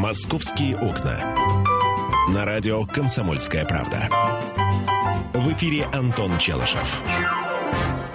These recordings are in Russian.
«Московские окна». На радио «Комсомольская правда». В эфире Антон Челышев.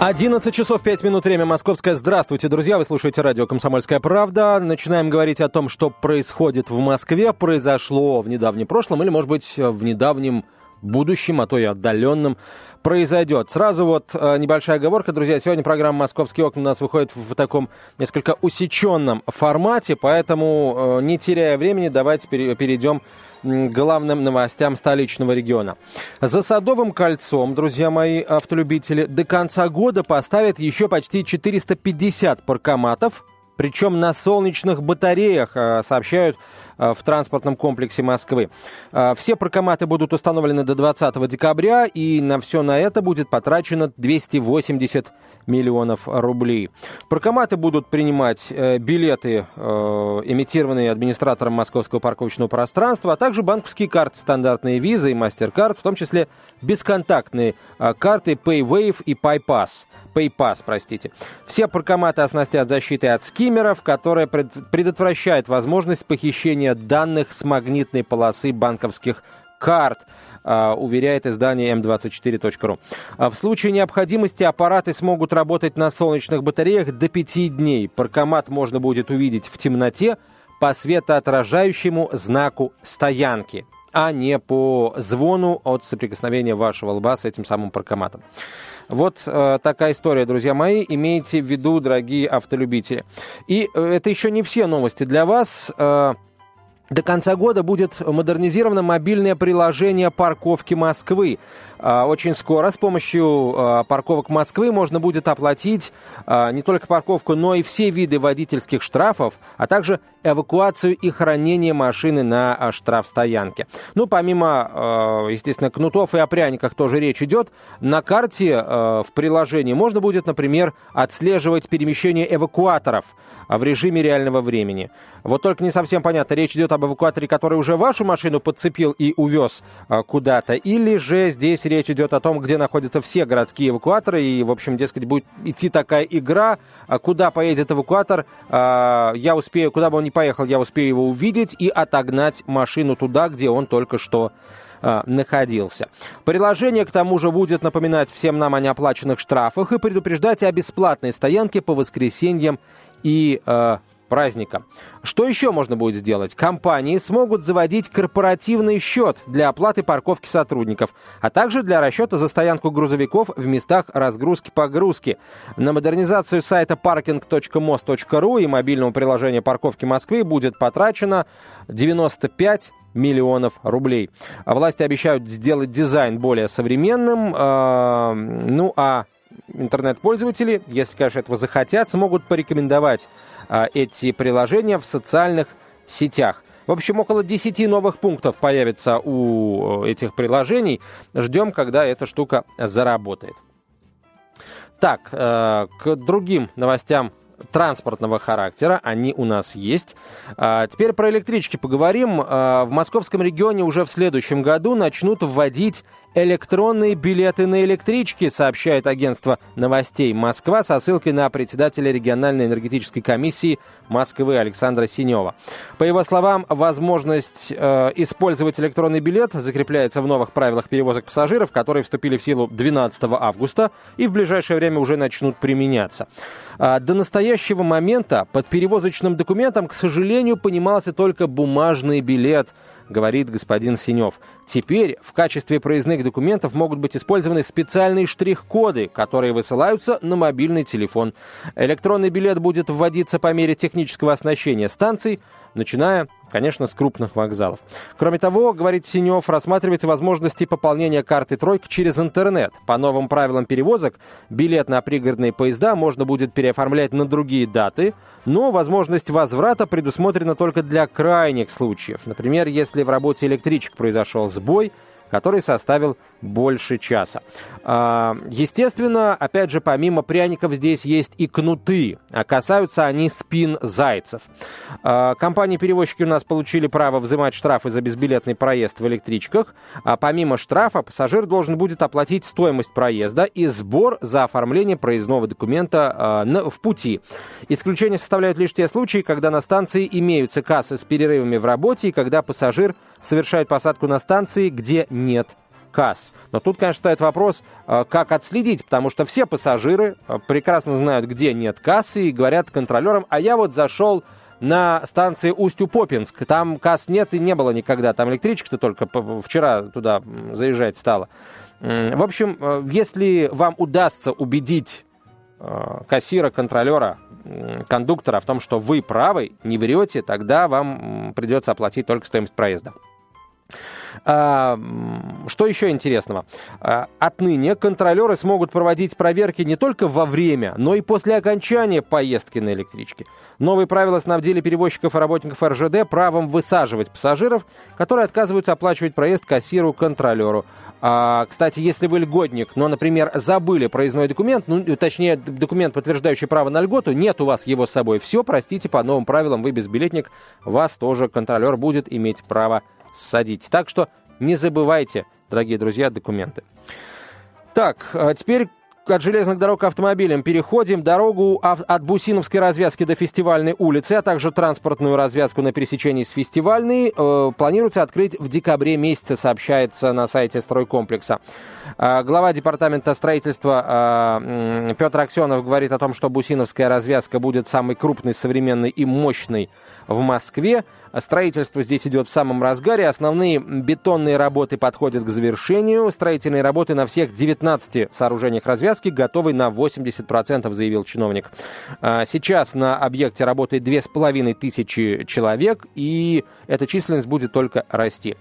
11 часов 5 минут, время московское. Здравствуйте, друзья. Вы слушаете радио «Комсомольская правда». Начинаем говорить о том, что происходит в Москве, произошло в недавнем прошлом или, может быть, в недавнем будущем, а то и отдаленном, произойдет. Сразу вот э, небольшая оговорка, друзья. Сегодня программа «Московские окна» у нас выходит в таком несколько усеченном формате, поэтому, э, не теряя времени, давайте перейдем главным новостям столичного региона. За Садовым кольцом, друзья мои автолюбители, до конца года поставят еще почти 450 паркоматов, причем на солнечных батареях, э, сообщают в транспортном комплексе Москвы. Э, все паркоматы будут установлены до 20 декабря, и на все на это будет потрачено 280 миллионов рублей. Паркоматы будут принимать э, билеты, имитированные администратором московского парковочного пространства, а также банковские карты, стандартные визы и MasterCard, в том числе бесконтактные карты PayWave и PayPass. PayPass, простите. Все паркоматы оснастят защитой от скиммеров, которая предотвращает возможность похищения данных с магнитной полосы банковских карт а, уверяет издание m24.ru. А в случае необходимости аппараты смогут работать на солнечных батареях до 5 дней. Паркомат можно будет увидеть в темноте по светоотражающему знаку стоянки, а не по звону от соприкосновения вашего лба с этим самым паркоматом. Вот э, такая история, друзья мои. Имейте в виду, дорогие автолюбители. И э, это еще не все новости для вас. Э, до конца года будет модернизировано мобильное приложение парковки Москвы. А, очень скоро с помощью а, парковок Москвы можно будет оплатить а, не только парковку, но и все виды водительских штрафов, а также эвакуацию и хранение машины на штрафстоянке. Ну, помимо, естественно, кнутов и о пряниках тоже речь идет, на карте в приложении можно будет, например, отслеживать перемещение эвакуаторов в режиме реального времени. Вот только не совсем понятно, речь идет об эвакуаторе, который уже вашу машину подцепил и увез куда-то, или же здесь речь идет о том, где находятся все городские эвакуаторы, и, в общем, дескать, будет идти такая игра, а куда поедет эвакуатор, а, я успею, куда бы он ни поехал, я успею его увидеть и отогнать машину туда, где он только что а, находился. Приложение, к тому же, будет напоминать всем нам о неоплаченных штрафах и предупреждать о бесплатной стоянке по воскресеньям и праздника. Что еще можно будет сделать? Компании смогут заводить корпоративный счет для оплаты парковки сотрудников, а также для расчета за стоянку грузовиков в местах разгрузки-погрузки. На модернизацию сайта parking.mos.ru и мобильного приложения парковки Москвы будет потрачено 95 миллионов рублей. Власти обещают сделать дизайн более современным. Э, ну а интернет-пользователи, если, конечно, этого захотят, смогут порекомендовать а, эти приложения в социальных сетях. В общем, около 10 новых пунктов появится у э, этих приложений. Ждем, когда эта штука заработает. Так, э, к другим новостям транспортного характера, они у нас есть. А, теперь про электрички поговорим. А, в московском регионе уже в следующем году начнут вводить электронные билеты на электрички, сообщает агентство новостей Москва со ссылкой на председателя региональной энергетической комиссии Москвы Александра Синева. По его словам, возможность э, использовать электронный билет закрепляется в новых правилах перевозок пассажиров, которые вступили в силу 12 августа и в ближайшее время уже начнут применяться. А, до настоящего момента под перевозочным документом, к сожалению, понимался только бумажный билет – говорит господин Синев. Теперь в качестве проездных документов могут быть использованы специальные штрих-коды, которые высылаются на мобильный телефон. Электронный билет будет вводиться по мере технического оснащения станций, начиная конечно, с крупных вокзалов. Кроме того, говорит Синев, рассматривается возможности пополнения карты «Тройка» через интернет. По новым правилам перевозок билет на пригородные поезда можно будет переоформлять на другие даты, но возможность возврата предусмотрена только для крайних случаев. Например, если в работе электричек произошел сбой, который составил больше часа. А, естественно, опять же, помимо пряников здесь есть и кнуты, а касаются они спин зайцев. А, компании-перевозчики у нас получили право взимать штрафы за безбилетный проезд в электричках, а помимо штрафа пассажир должен будет оплатить стоимость проезда и сбор за оформление проездного документа в пути. Исключение составляют лишь те случаи, когда на станции имеются кассы с перерывами в работе и когда пассажир совершает посадку на станции, где нет касс. Но тут, конечно, стоит вопрос, э, как отследить, потому что все пассажиры э, прекрасно знают, где нет кассы, и говорят контролерам, а я вот зашел на станции Усть-Упопинск. Там касс нет и не было никогда. Там электричка-то только вчера туда заезжать стала. В общем, э, если вам удастся убедить кассира, контролера, кондуктора в том, что вы правы, не врете, тогда вам придется оплатить только стоимость проезда. Что еще интересного? А, отныне контролеры смогут проводить проверки не только во время, но и после окончания поездки на электричке. Новые правила снабдили перевозчиков и работников РЖД правом высаживать пассажиров, которые отказываются оплачивать проезд кассиру-контролеру. А, кстати, если вы льготник, но, например, забыли проездной документ, ну, точнее, документ, подтверждающий право на льготу, нет у вас его с собой, все, простите, по новым правилам вы безбилетник, вас тоже контролер будет иметь право садить. Так что не забывайте, дорогие друзья, документы. Так, а теперь от железных дорог к автомобилям переходим. Дорогу от Бусиновской развязки до Фестивальной улицы, а также транспортную развязку на пересечении с Фестивальной э, планируется открыть в декабре месяце, сообщается на сайте стройкомплекса. Э, глава департамента строительства э, Петр Аксенов говорит о том, что Бусиновская развязка будет самой крупной, современной и мощной в Москве. Строительство здесь идет в самом разгаре. Основные бетонные работы подходят к завершению. Строительные работы на всех 19 сооружениях развязки готовы на 80%, заявил чиновник. А, сейчас на объекте работает 2500 человек, и эта численность будет только расти.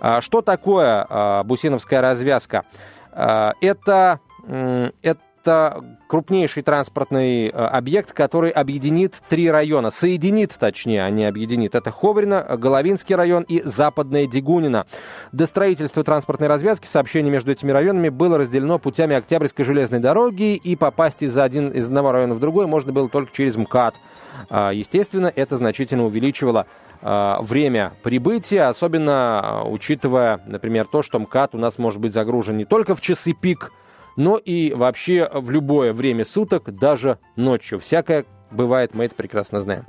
А, что такое а, Бусиновская развязка? Это, это это крупнейший транспортный э, объект, который объединит три района. Соединит, точнее, а не объединит. Это Ховрино, Головинский район и Западная Дегунина. До строительства транспортной развязки сообщение между этими районами было разделено путями Октябрьской железной дороги, и попасть из, один, из одного района в другой можно было только через МКАД. А, естественно, это значительно увеличивало а, время прибытия, особенно а, учитывая, например, то, что МКАД у нас может быть загружен не только в часы пик, но и вообще в любое время суток, даже ночью. Всякое бывает, мы это прекрасно знаем.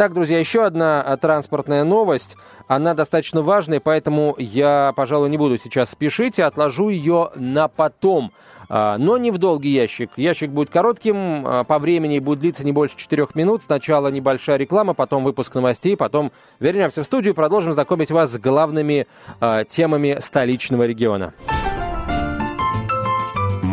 Так, друзья, еще одна а, транспортная новость. Она достаточно важная, поэтому я, пожалуй, не буду сейчас спешить и отложу ее на потом. А, но не в долгий ящик. Ящик будет коротким, а, по времени будет длиться не больше 4 минут. Сначала небольшая реклама, потом выпуск новостей, потом вернемся в студию и продолжим знакомить вас с главными темами столичного региона.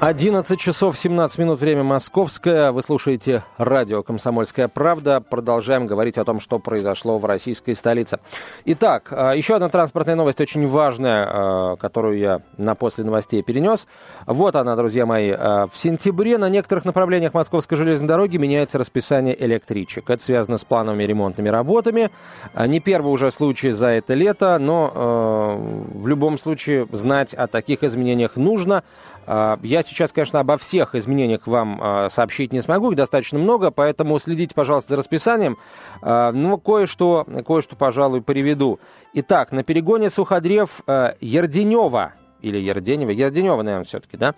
11 часов 17 минут, время московское. Вы слушаете радио «Комсомольская правда». Продолжаем говорить о том, что произошло в российской столице. Итак, а, еще одна транспортная новость, очень важная, а, которую я на после новостей перенес. Вот она, друзья мои. А, в сентябре на некоторых направлениях Московской железной дороги меняется расписание электричек. Это связано с плановыми ремонтными работами. Не первый уже случай за это лето, но в любом случае знать о таких изменениях нужно. А, я сейчас, конечно, обо всех изменениях вам а, сообщить не смогу, их достаточно много, поэтому следите, пожалуйста, за расписанием. А, но кое-что, кое-что, пожалуй, приведу. Итак, на перегоне Суходрев Ерденева или Ерденева, Ерденева, наверное, все-таки, да,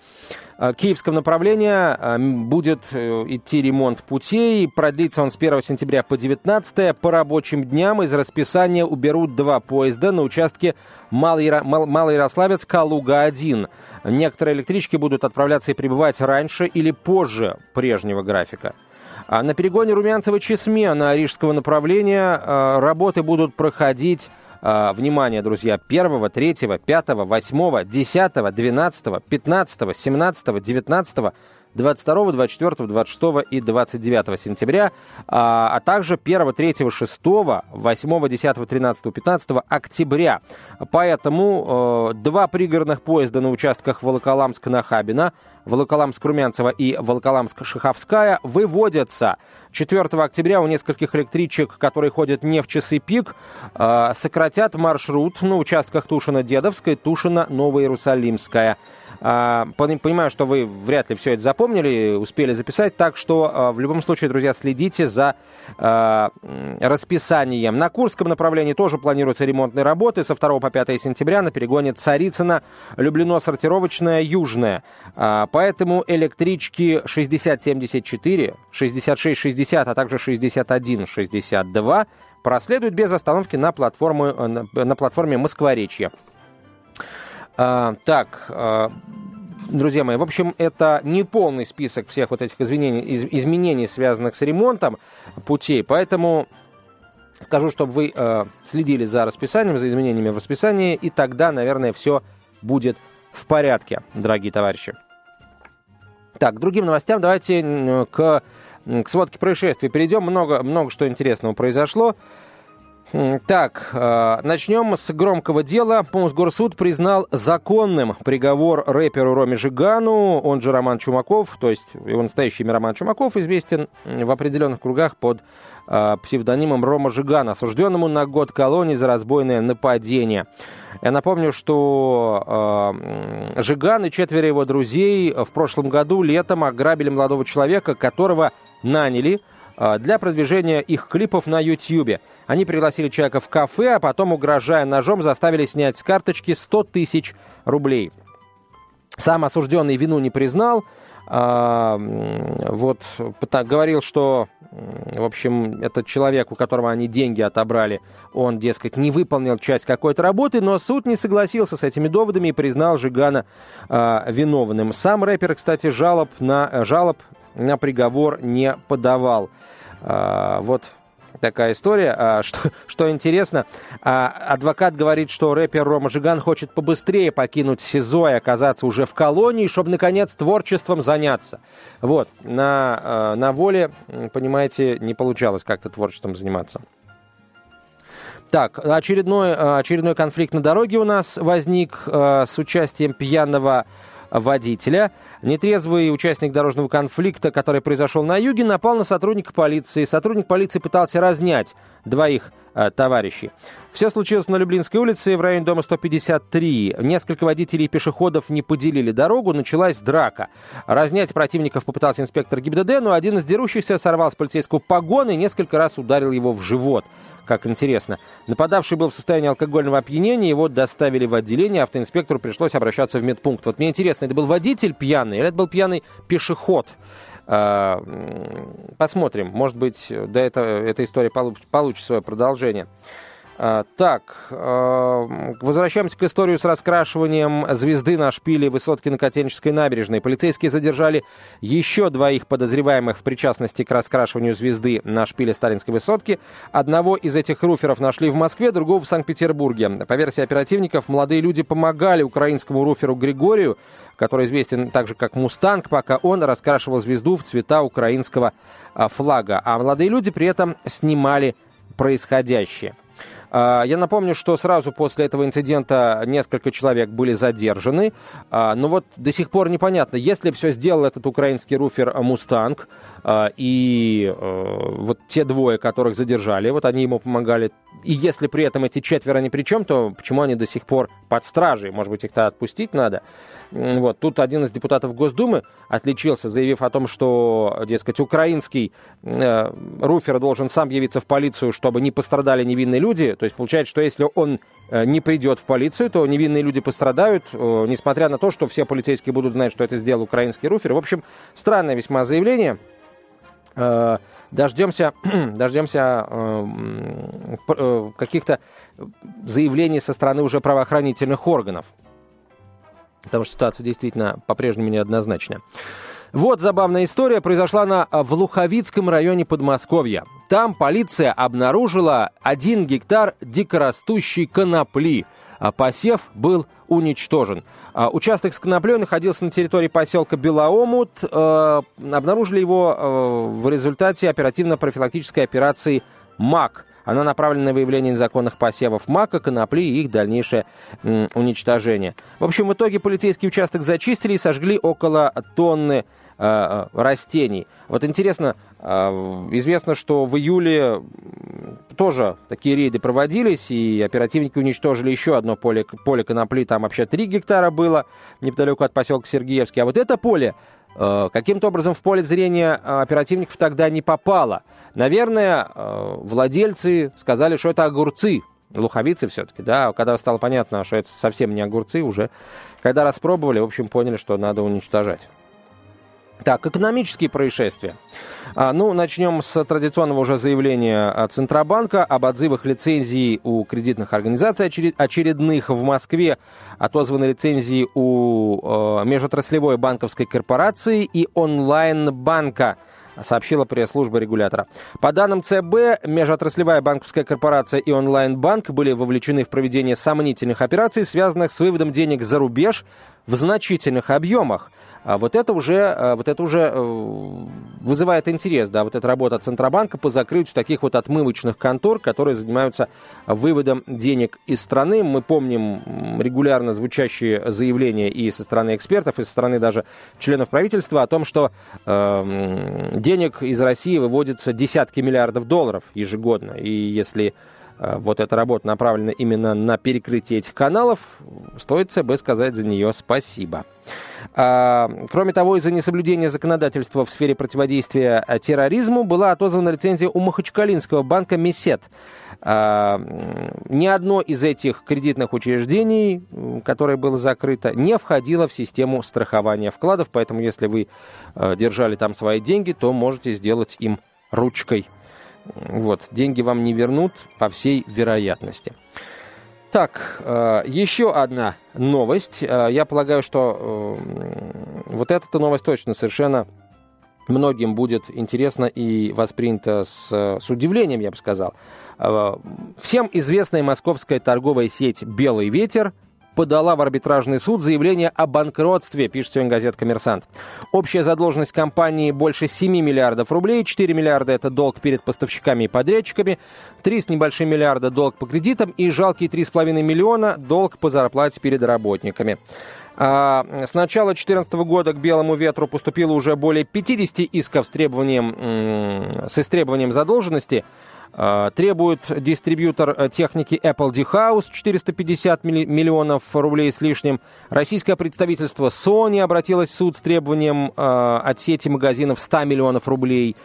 а, киевском направлении а, будет э, идти ремонт путей. Продлится он с 1 сентября по 19 по рабочим дням. Из расписания уберут два поезда на участке Малоярославец-Калуга-1. Некоторые электрички будут отправляться и прибывать раньше или позже прежнего графика. А на перегоне Румянцева-Чесме на Рижского направления работы будут проходить а, внимание, друзья, 1, 3, 5, 8, 10, 12, 15, 17, 19, 22, 24, 26 и 29 сентября, а, а также 1, 3, 6, 8, 10, 13, 15 октября. Поэтому э, два пригородных поезда на участках Волоколамск-Нахабино Волоколамск-Румянцево и Волоколамск-Шиховская выводятся. 4 октября у нескольких электричек, которые ходят не в часы пик, э, сократят маршрут на участках Тушина-Дедовская, Тушина-Новоиерусалимская. А, понимаю, что вы вряд ли все это запомнили, успели записать, так что а, в любом случае, друзья, следите за расписанием. На Курском направлении тоже планируются ремонтные работы со 2 по 5 сентября на перегоне Царицына, Люблено-Сортировочная, Южная. Поэтому электрички 6074, 6660, а также 6162 проследуют без остановки на, платформу, на платформе Москворечья. А, так, а, друзья мои, в общем, это не полный список всех вот этих изменений, из, изменений, связанных с ремонтом путей, поэтому скажу, чтобы вы э, следили за расписанием, за изменениями в расписании, и тогда, наверное, все будет в порядке, дорогие товарищи. Так, к другим новостям давайте к, к сводке происшествий перейдем. Много, много что интересного произошло. Так, э, начнем с громкого дела. Мосгорсуд признал законным приговор рэперу Роме Жигану, он же Роман Чумаков, то есть его настоящий имя Роман Чумаков, известен в определенных кругах под э, псевдонимом Рома Жиган, осужденному на год колонии за разбойное нападение. Я напомню, что э, Жиган и четверо его друзей в прошлом году летом ограбили молодого человека, которого наняли для продвижения их клипов на YouTube. Они пригласили человека в кафе, а потом, угрожая ножом, заставили снять с карточки 100 тысяч рублей. Сам осужденный вину не признал. А, вот говорил, что, в общем, этот человек, у которого они деньги отобрали, он, дескать, не выполнил часть какой-то работы, но суд не согласился с этими доводами и признал Жигана а, виновным. Сам рэпер, кстати, жалоб на, жалоб на приговор не подавал. А, вот такая история. А, что, что интересно, а, адвокат говорит, что рэпер Рома Жиган хочет побыстрее покинуть СИЗО и оказаться уже в колонии, чтобы, наконец, творчеством заняться. Вот, на, на воле, понимаете, не получалось как-то творчеством заниматься. Так, очередной, очередной конфликт на дороге у нас возник с участием пьяного водителя. Нетрезвый участник дорожного конфликта, который произошел на юге, напал на сотрудника полиции. Сотрудник полиции пытался разнять двоих э, товарищей. Все случилось на Люблинской улице в районе дома 153. Несколько водителей и пешеходов не поделили дорогу, началась драка. Разнять противников попытался инспектор ГИБДД, но один из дерущихся сорвал с полицейского погона и несколько раз ударил его в живот как интересно. Нападавший был в состоянии алкогольного опьянения, его доставили в отделение, автоинспектору пришлось обращаться в медпункт. Вот мне интересно, это был водитель пьяный или это был пьяный пешеход? А, посмотрим, может быть, да, это, эта история получит свое продолжение. А, так, а, возвращаемся к истории с раскрашиванием звезды на шпиле высотки на Котельнической набережной. Полицейские задержали еще двоих подозреваемых в причастности к раскрашиванию звезды на шпиле Сталинской высотки. Одного из этих руферов нашли в Москве, другого в Санкт-Петербурге. По версии оперативников, молодые люди помогали украинскому руферу Григорию, который известен также как «Мустанг», пока он раскрашивал звезду в цвета украинского а, флага. А молодые люди при этом снимали происходящее. А, я напомню, что сразу после этого инцидента несколько человек были задержаны. А, но вот до сих пор непонятно, если все сделал этот украинский руфер «Мустанг», а, и э, вот те двое, которых задержали, вот они ему помогали, и если при этом эти четверо ни при чем, то почему они до сих пор под стражей? Может быть, их-то отпустить надо? Вот. Тут один из депутатов Госдумы отличился, заявив о том, что, дескать, украинский э, руфер должен сам явиться в полицию, чтобы не пострадали невинные люди. То есть получается, что если он э, не придет в полицию, то невинные люди пострадают, э, несмотря на то, что все полицейские будут знать, что это сделал украинский руфер. В общем, странное весьма заявление. Э, дождемся, дождемся э, э, каких-то заявлений со стороны уже правоохранительных органов потому что ситуация действительно по-прежнему неоднозначная. Вот забавная история произошла на в Луховицком районе Подмосковья. Там полиция обнаружила один гектар дикорастущей конопли, а посев был уничтожен. А, участок с коноплей находился на территории поселка Белоомут. Э, обнаружили его э, в результате оперативно-профилактической операции МАК – Она направлена на выявление незаконных посевов мака, конопли и их дальнейшее м, уничтожение. В общем, в итоге полицейский участок зачистили и сожгли около тонны э, растений. Вот интересно, э, известно, что в июле тоже такие рейды проводились, и оперативники уничтожили еще одно поле, поле конопли, там вообще 3 гектара было, неподалеку от поселка Сергеевский. А вот это поле э, каким-то образом в поле зрения оперативников тогда не попало. Наверное, э, владельцы сказали, что это огурцы, луховицы все-таки, да, когда стало понятно, что это совсем не огурцы, уже когда распробовали, в общем, поняли, что надо уничтожать. Так, экономические происшествия. А, ну, начнем с традиционного уже заявления Центробанка об отзывах лицензий у кредитных организаций очередных в Москве. Отозваны лицензии у э, межотраслевой банковской корпорации и онлайн-банка сообщила пресс-служба регулятора. По данным ЦБ, межотраслевая банковская корпорация и онлайн-банк были вовлечены в проведение сомнительных операций, связанных с выводом денег за рубеж в значительных объемах. А вот это уже, а, вот это уже э, вызывает интерес, да, вот эта работа Центробанка по закрытию таких вот отмывочных контор, которые занимаются выводом денег из страны. Мы помним регулярно звучащие заявления и со стороны экспертов, и со стороны даже членов правительства о том, что э, денег из России выводится десятки миллиардов долларов ежегодно. И если вот эта работа направлена именно на перекрытие этих каналов, стоит ЦБ сказать за нее спасибо. А, кроме того, из-за несоблюдения законодательства в сфере противодействия э, терроризму была отозвана лицензия у Махачкалинского банка «Месет». А, ни одно из этих кредитных учреждений, которое было закрыто, не входило в систему страхования вкладов, поэтому если вы э, держали там свои деньги, то можете сделать им ручкой. Вот, деньги вам не вернут по всей вероятности. Так, э, еще одна новость. Э, я полагаю, что э, вот эта новость точно совершенно многим будет интересна и воспринята с, с удивлением, я бы сказал. Всем известная московская торговая сеть «Белый ветер» подала в арбитражный суд заявление о банкротстве, пишет сегодня газета «Коммерсант». Общая задолженность компании больше 7 миллиардов рублей, 4 миллиарда – это долг перед поставщиками и подрядчиками, 3 с небольшим миллиарда – долг по кредитам и жалкие 3,5 миллиона – долг по зарплате перед работниками. А, с начала 2014 года к «Белому ветру» поступило уже более 50 исков с, требованием, с истребованием задолженности – требует дистрибьютор э, техники Apple D-House 450 миллионов рублей с лишним. Российское представительство Sony обратилось в суд с требованием э, от сети магазинов 100 миллионов рублей.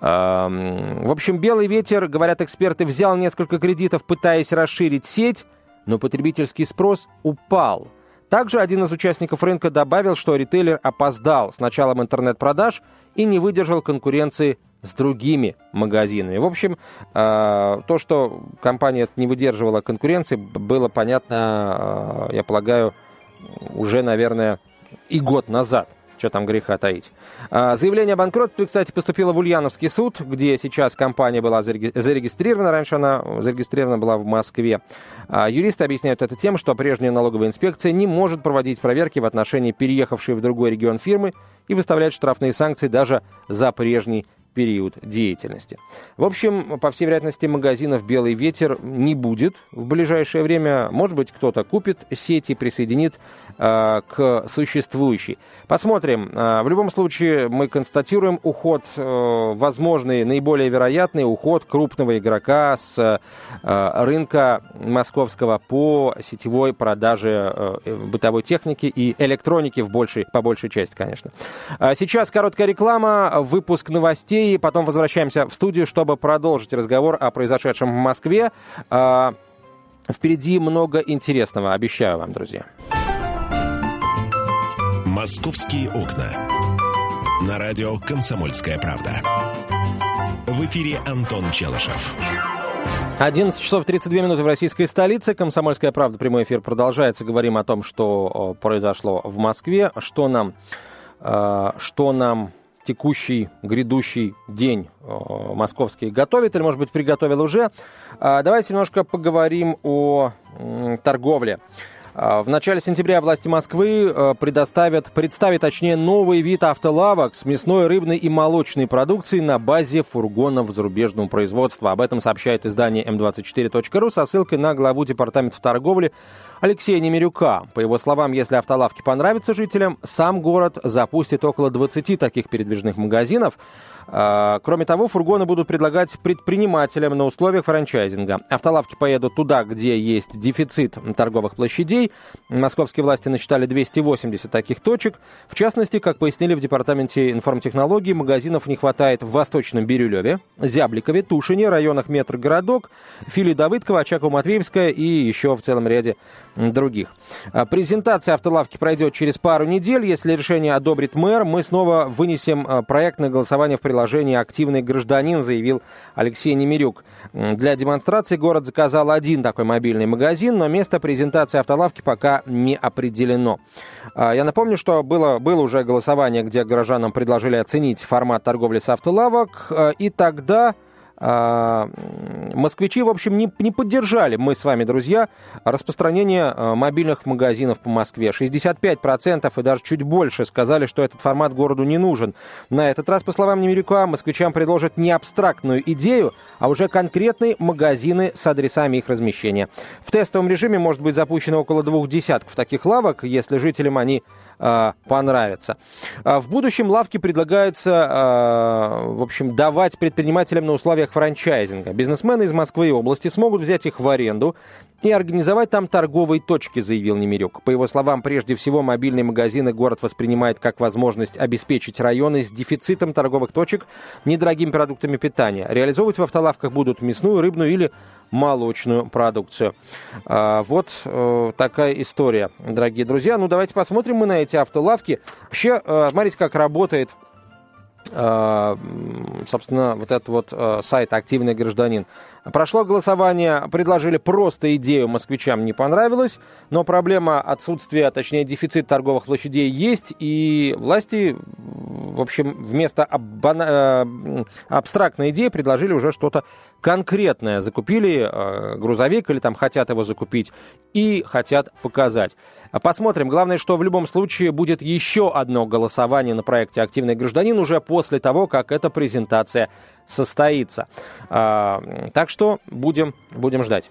В общем, «Белый ветер», говорят эксперты, взял несколько кредитов, пытаясь расширить сеть, но потребительский спрос упал. Также один из участников рынка добавил, что ритейлер опоздал с началом интернет-продаж и не выдержал конкуренции с другими магазинами. В общем, а, то, что компания не выдерживала конкуренции, было понятно, а, я полагаю, уже, наверное, и год назад. Что там греха таить. А, заявление о банкротстве, кстати, поступило в Ульяновский суд, где сейчас компания была зарегистрирована. Раньше она зарегистрирована была в Москве. Юристы объясняют это тем, что прежняя налоговая инспекция не может проводить проверки в отношении переехавшей в другой регион фирмы и выставлять штрафные санкции даже за прежний период деятельности. В общем, по всей вероятности, магазинов «Белый ветер» не будет в ближайшее время. Может быть, кто-то купит сети, присоединит э, к существующей. Посмотрим. Э, в любом случае, мы констатируем уход, э, возможный, наиболее вероятный уход крупного игрока с э, рынка московского по сетевой продаже э, бытовой техники и электроники в большей, по большей части, конечно. А сейчас короткая реклама, выпуск новостей и потом возвращаемся в студию, чтобы продолжить разговор о произошедшем в Москве. А, впереди много интересного, обещаю вам, друзья. «Московские окна». На радио «Комсомольская правда». В эфире Антон Челышев. 11 часов 32 минуты в российской столице. Комсомольская правда. Прямой эфир продолжается. Говорим о том, что произошло в Москве, что нам, а, что нам текущий, грядущий день э, московский готовит, или, может быть, приготовил уже. А, давайте немножко поговорим о торговле. В начале сентября власти Москвы предоставят, представят, точнее, новый вид автолавок с мясной, рыбной и молочной продукцией на базе фургонов зарубежного производства. Об этом сообщает издание m24.ru со ссылкой на главу Департамента торговли Алексея Немирюка. По его словам, если автолавки понравятся жителям, сам город запустит около 20 таких передвижных магазинов. А, кроме того, фургоны будут предлагать предпринимателям на условиях франчайзинга. Автолавки поедут туда, где есть дефицит торговых площадей. Московские власти насчитали 280 таких точек. В частности, как пояснили в Департаменте информтехнологий, магазинов не хватает в Восточном Бирюлеве, Зябликове, Тушине, районах Метр-Городок, Филии Давыдкова, Очаково-Матвеевская и еще в целом ряде других. А, презентация автолавки пройдет через пару недель. Если решение одобрит мэр, мы снова вынесем а, проект на голосование в приложении «Активный гражданин», заявил Алексей Немирюк. Для демонстрации город заказал один такой мобильный магазин, но место презентации автолавки пока не определено. А, я напомню, что было, было уже голосование, где горожанам предложили оценить формат торговли с автолавок, и тогда москвичи, в общем, не, не поддержали, мы с вами, друзья, распространение а, мобильных магазинов по Москве. 65% и даже чуть больше сказали, что этот формат городу не нужен. На этот раз, по словам Немирюка, москвичам предложат не абстрактную идею, а уже конкретные магазины с адресами их размещения. В тестовом режиме может быть запущено около двух десятков таких лавок, если жителям они э, понравятся. В будущем лавки предлагается, э, в общем, давать предпринимателям на условиях франчайзинга. Бизнесмены из Москвы и области смогут взять их в аренду и организовать там торговые точки, заявил Немирюк. По его словам, прежде всего мобильные магазины город воспринимает как возможность обеспечить районы с дефицитом торговых точек недорогими продуктами питания. Реализовывать в автолавках будут мясную, рыбную или молочную продукцию. А, вот э, такая история, дорогие друзья. Ну, давайте посмотрим мы на эти автолавки. Вообще, э, смотрите, как работает э, собственно, вот этот вот сайт «Активный гражданин». Прошло голосование, предложили просто идею, москвичам не понравилось, но проблема отсутствия, точнее дефицит торговых площадей есть, и власти, в общем, вместо аббана... Э, абстрактной идеи предложили уже что-то конкретное. Закупили э, грузовик или там хотят его закупить и хотят показать. Посмотрим. Главное, что в любом случае будет еще одно голосование на проекте «Активный гражданин» уже после того, как эта презентация состоится. А, так что будем, будем ждать.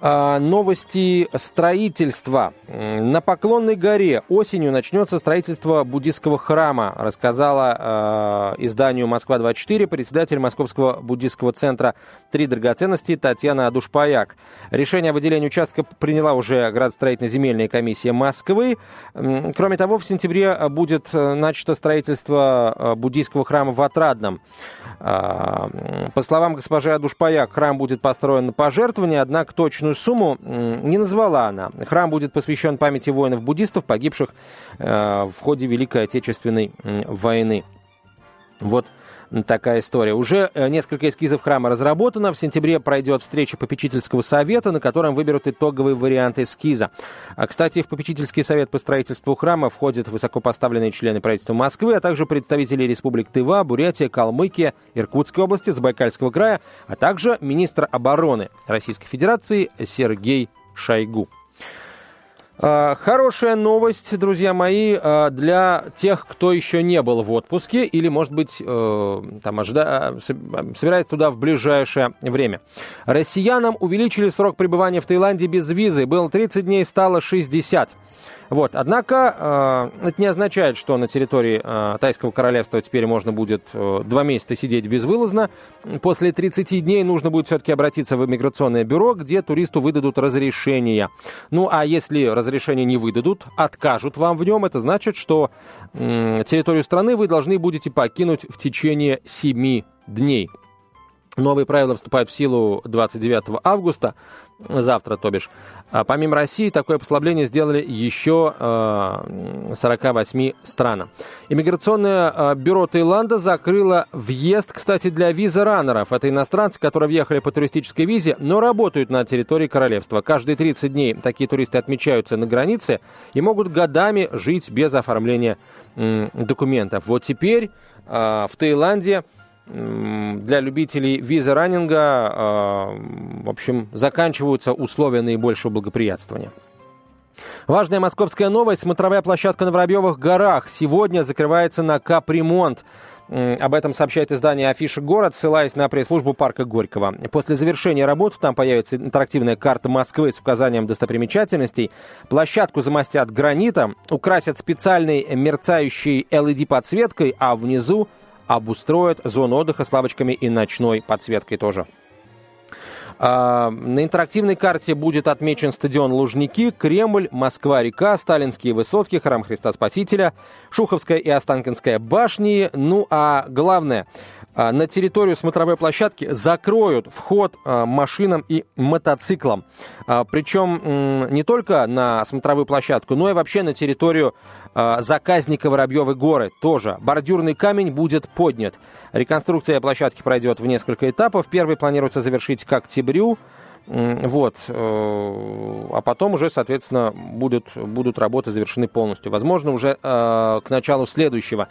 А, новости строительства. На Поклонной горе осенью начнется строительство буддийского храма, рассказала э, изданию «Москва-24» председатель Московского буддийского центра «Три драгоценности» Татьяна Адушпаяк. Решение о выделении участка приняла уже градостроительно-земельная комиссия Москвы. Кроме того, в сентябре будет начато строительство буддийского храма в Отрадном. Э, по словам госпожи Адушпаяк, храм будет построен на пожертвование, однако точную точную сумму не назвала она. Храм будет посвящен памяти воинов-буддистов, погибших э, в ходе Великой Отечественной войны. Вот такая история. Уже э, несколько эскизов храма разработано. В сентябре пройдет встреча попечительского совета, на котором выберут итоговый вариант эскиза. А, кстати, в попечительский совет по строительству храма входят высокопоставленные члены правительства Москвы, а также представители республик Тыва, Бурятия, Калмыкия, Иркутской области, Забайкальского края, а также министр обороны Российской Федерации Сергей Шойгу. А, хорошая новость, друзья мои, а, для тех, кто еще не был в отпуске или, может быть, э, там ожида... Собирается туда в ближайшее время. Россиянам увеличили срок пребывания в Таиланде без визы. Было 30 дней, стало 60. Вот. Однако э, это не означает, что на территории э, Тайского королевства теперь можно будет э, два месяца сидеть безвылазно. После 30 дней нужно будет все-таки обратиться в иммиграционное бюро, где туристу выдадут разрешение. Ну а если разрешение не выдадут, откажут вам в нем, это значит, что э, территорию страны вы должны будете покинуть в течение 7 дней. Новые правила вступают в силу 29 августа завтра, то бишь. А помимо России, такое послабление сделали еще э, 48 странам. Иммиграционное э, бюро Таиланда закрыло въезд, кстати, для виза-раннеров. Это иностранцы, которые въехали по туристической визе, но работают на территории королевства. Каждые 30 дней такие туристы отмечаются на границе и могут годами жить без оформления э, документов. Вот теперь э, в Таиланде для любителей виза-раннинга, в общем, заканчиваются условия наибольшего благоприятствования. Важная московская новость. Смотровая площадка на Воробьевых горах сегодня закрывается на капремонт. Об этом сообщает издание «Афиша город», ссылаясь на пресс-службу парка Горького. После завершения работ там появится интерактивная карта Москвы с указанием достопримечательностей. Площадку замостят гранитом, украсят специальной мерцающей LED-подсветкой, а внизу обустроят зону отдыха с лавочками и ночной подсветкой тоже. А, на интерактивной карте будет отмечен стадион Лужники, Кремль, Москва-река, Сталинские высотки, Храм Христа Спасителя, Шуховская и Останкинская башни. Ну а главное, на территорию смотровой площадки закроют вход а, машинам и мотоциклам. Причем не только на смотровую площадку, но и вообще на территорию а, заказника Воробьевы горы тоже. Бордюрный камень будет поднят. Реконструкция площадки пройдет в несколько этапов. Первый планируется завершить к октябрю. Вот. Э, а потом уже, соответственно, будут, будут работы завершены полностью. Возможно, уже э, к началу следующего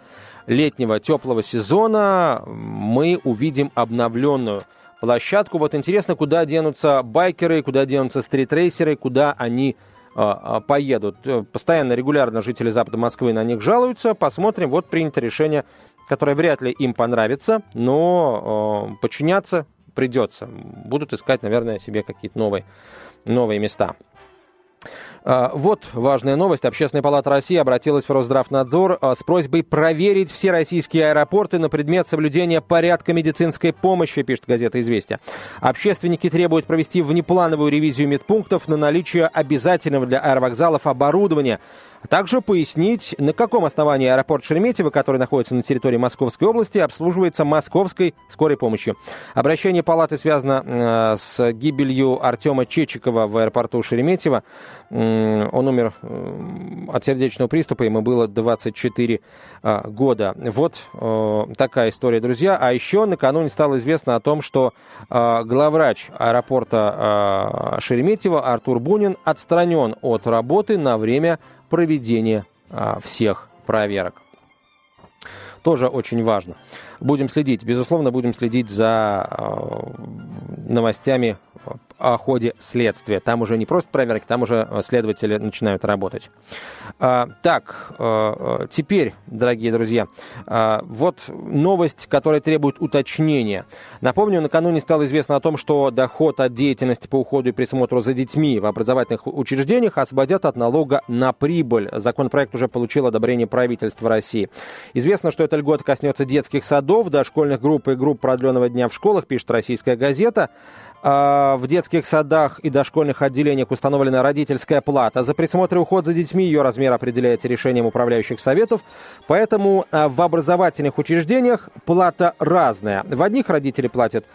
летнего теплого сезона мы увидим обновленную площадку. Вот интересно, куда денутся байкеры, куда денутся стритрейсеры, куда они а, поедут. Э, постоянно, регулярно жители Запада Москвы на них жалуются. Посмотрим. Вот принято решение, которое вряд ли им понравится, но э, подчиняться придется. Будут искать, наверное, себе какие-то новые, новые места. А, вот важная новость. Общественная палата России обратилась в Росздравнадзор а, с просьбой проверить все российские аэропорты на предмет соблюдения порядка медицинской помощи, пишет газета «Известия». Общественники требуют провести внеплановую ревизию медпунктов на наличие обязательного для аэровокзалов оборудования – также пояснить, на каком основании аэропорт Шереметьево, который находится на территории Московской области, обслуживается московской скорой помощью. Обращение палаты связано э, с гибелью Артема Чечикова в аэропорту Шереметьево. Он умер э, от сердечного приступа, ему было 24 э, года. Вот такая история, друзья. А еще накануне стало известно о том, что главврач аэропорта Шереметьево Артур Бунин отстранен от работы на время проведения а, всех проверок. Тоже очень важно. Будем следить, безусловно, будем следить за а, новостями о ходе следствия. Там уже не просто проверки, там уже э, следователи начинают работать. А, так, а, теперь, дорогие друзья, вот новость, которая требует уточнения. Напомню, накануне стало известно о том, что доход от деятельности по уходу и присмотру за детьми в образовательных учреждениях освободят от налога на прибыль. Законопроект уже получил одобрение правительства России. Известно, что эта льгота коснется детских садов, дошкольных групп и групп продленного дня в школах, пишет российская газета. А, в детских садах и дошкольных отделениях установлена родительская плата. За присмотр и уход за детьми ее размер определяется решением управляющих советов. Поэтому а, в образовательных учреждениях плата разная. В одних родители платят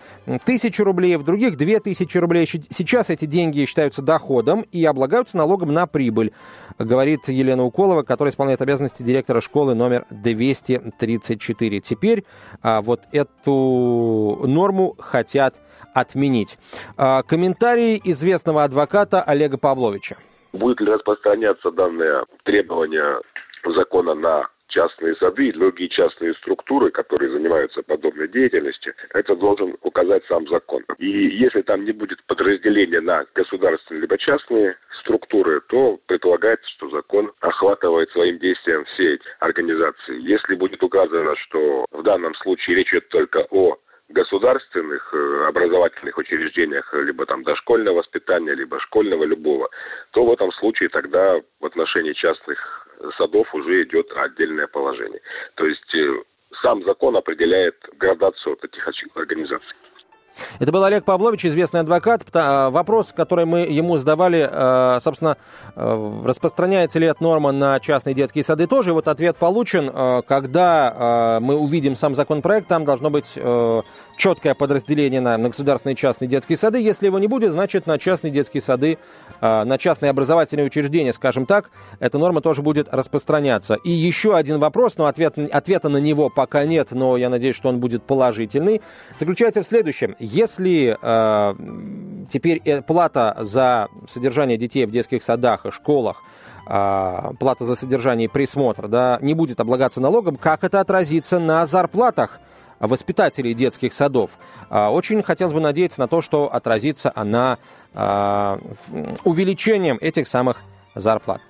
тысячу рублей, в других две тысячи рублей. Сейчас эти деньги считаются доходом и облагаются налогом на прибыль, говорит Елена Уколова, которая исполняет обязанности директора школы номер 234. Теперь а, вот эту норму хотят отменить. А, комментарий известного адвоката Олега Павловича. Будет ли распространяться данное требование закона на частные сады и другие частные структуры, которые занимаются подобной деятельностью, это должен указать сам закон. И если там не будет подразделения на государственные либо частные структуры, то предполагается, что закон охватывает своим действием все эти организации. Если будет указано, что в данном случае речь идет только о государственных э, образовательных учреждениях, либо там дошкольного воспитания, либо школьного любого, то в этом случае тогда в отношении частных садов уже идет отдельное положение. То есть э, сам закон определяет градацию этих организаций. Это был Олег Павлович, известный адвокат. А, вопрос, который мы ему задавали, а, собственно, а, распространяется ли эта норма на частные детские сады тоже. И вот ответ получен. Когда мы увидим сам законопроект, там должно быть четкое подразделение на, на государственные частные детские сады. Если его не будет, значит на частные детские сады, на частные образовательные учреждения, скажем так, эта норма тоже будет распространяться. И еще один вопрос, но ответ, ответа на него пока нет, но я надеюсь, что он будет положительный, заключается в следующем. Если э, теперь плата за содержание детей в детских садах и школах э, плата за содержание и присмотр, да, не будет облагаться налогом, как это отразится на зарплатах воспитателей детских садов? Э, очень хотелось бы надеяться на то, что отразится она э, увеличением этих самых зарплат.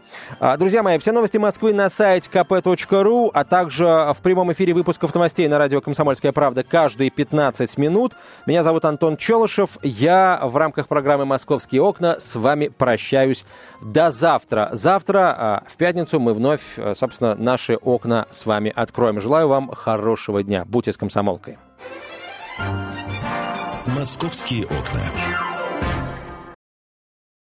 А, друзья мои, все новости Москвы на сайте kp.ru, а также в прямом эфире выпусков новостей на радио «Комсомольская правда» каждые 15 минут. Меня зовут Антон Челышев. Я в рамках программы «Московские окна» с вами прощаюсь до завтра. Завтра, а, в пятницу, мы вновь, э, собственно, наши окна с вами откроем. Желаю вам хорошего дня. Будьте с комсомолкой. «Московские окна».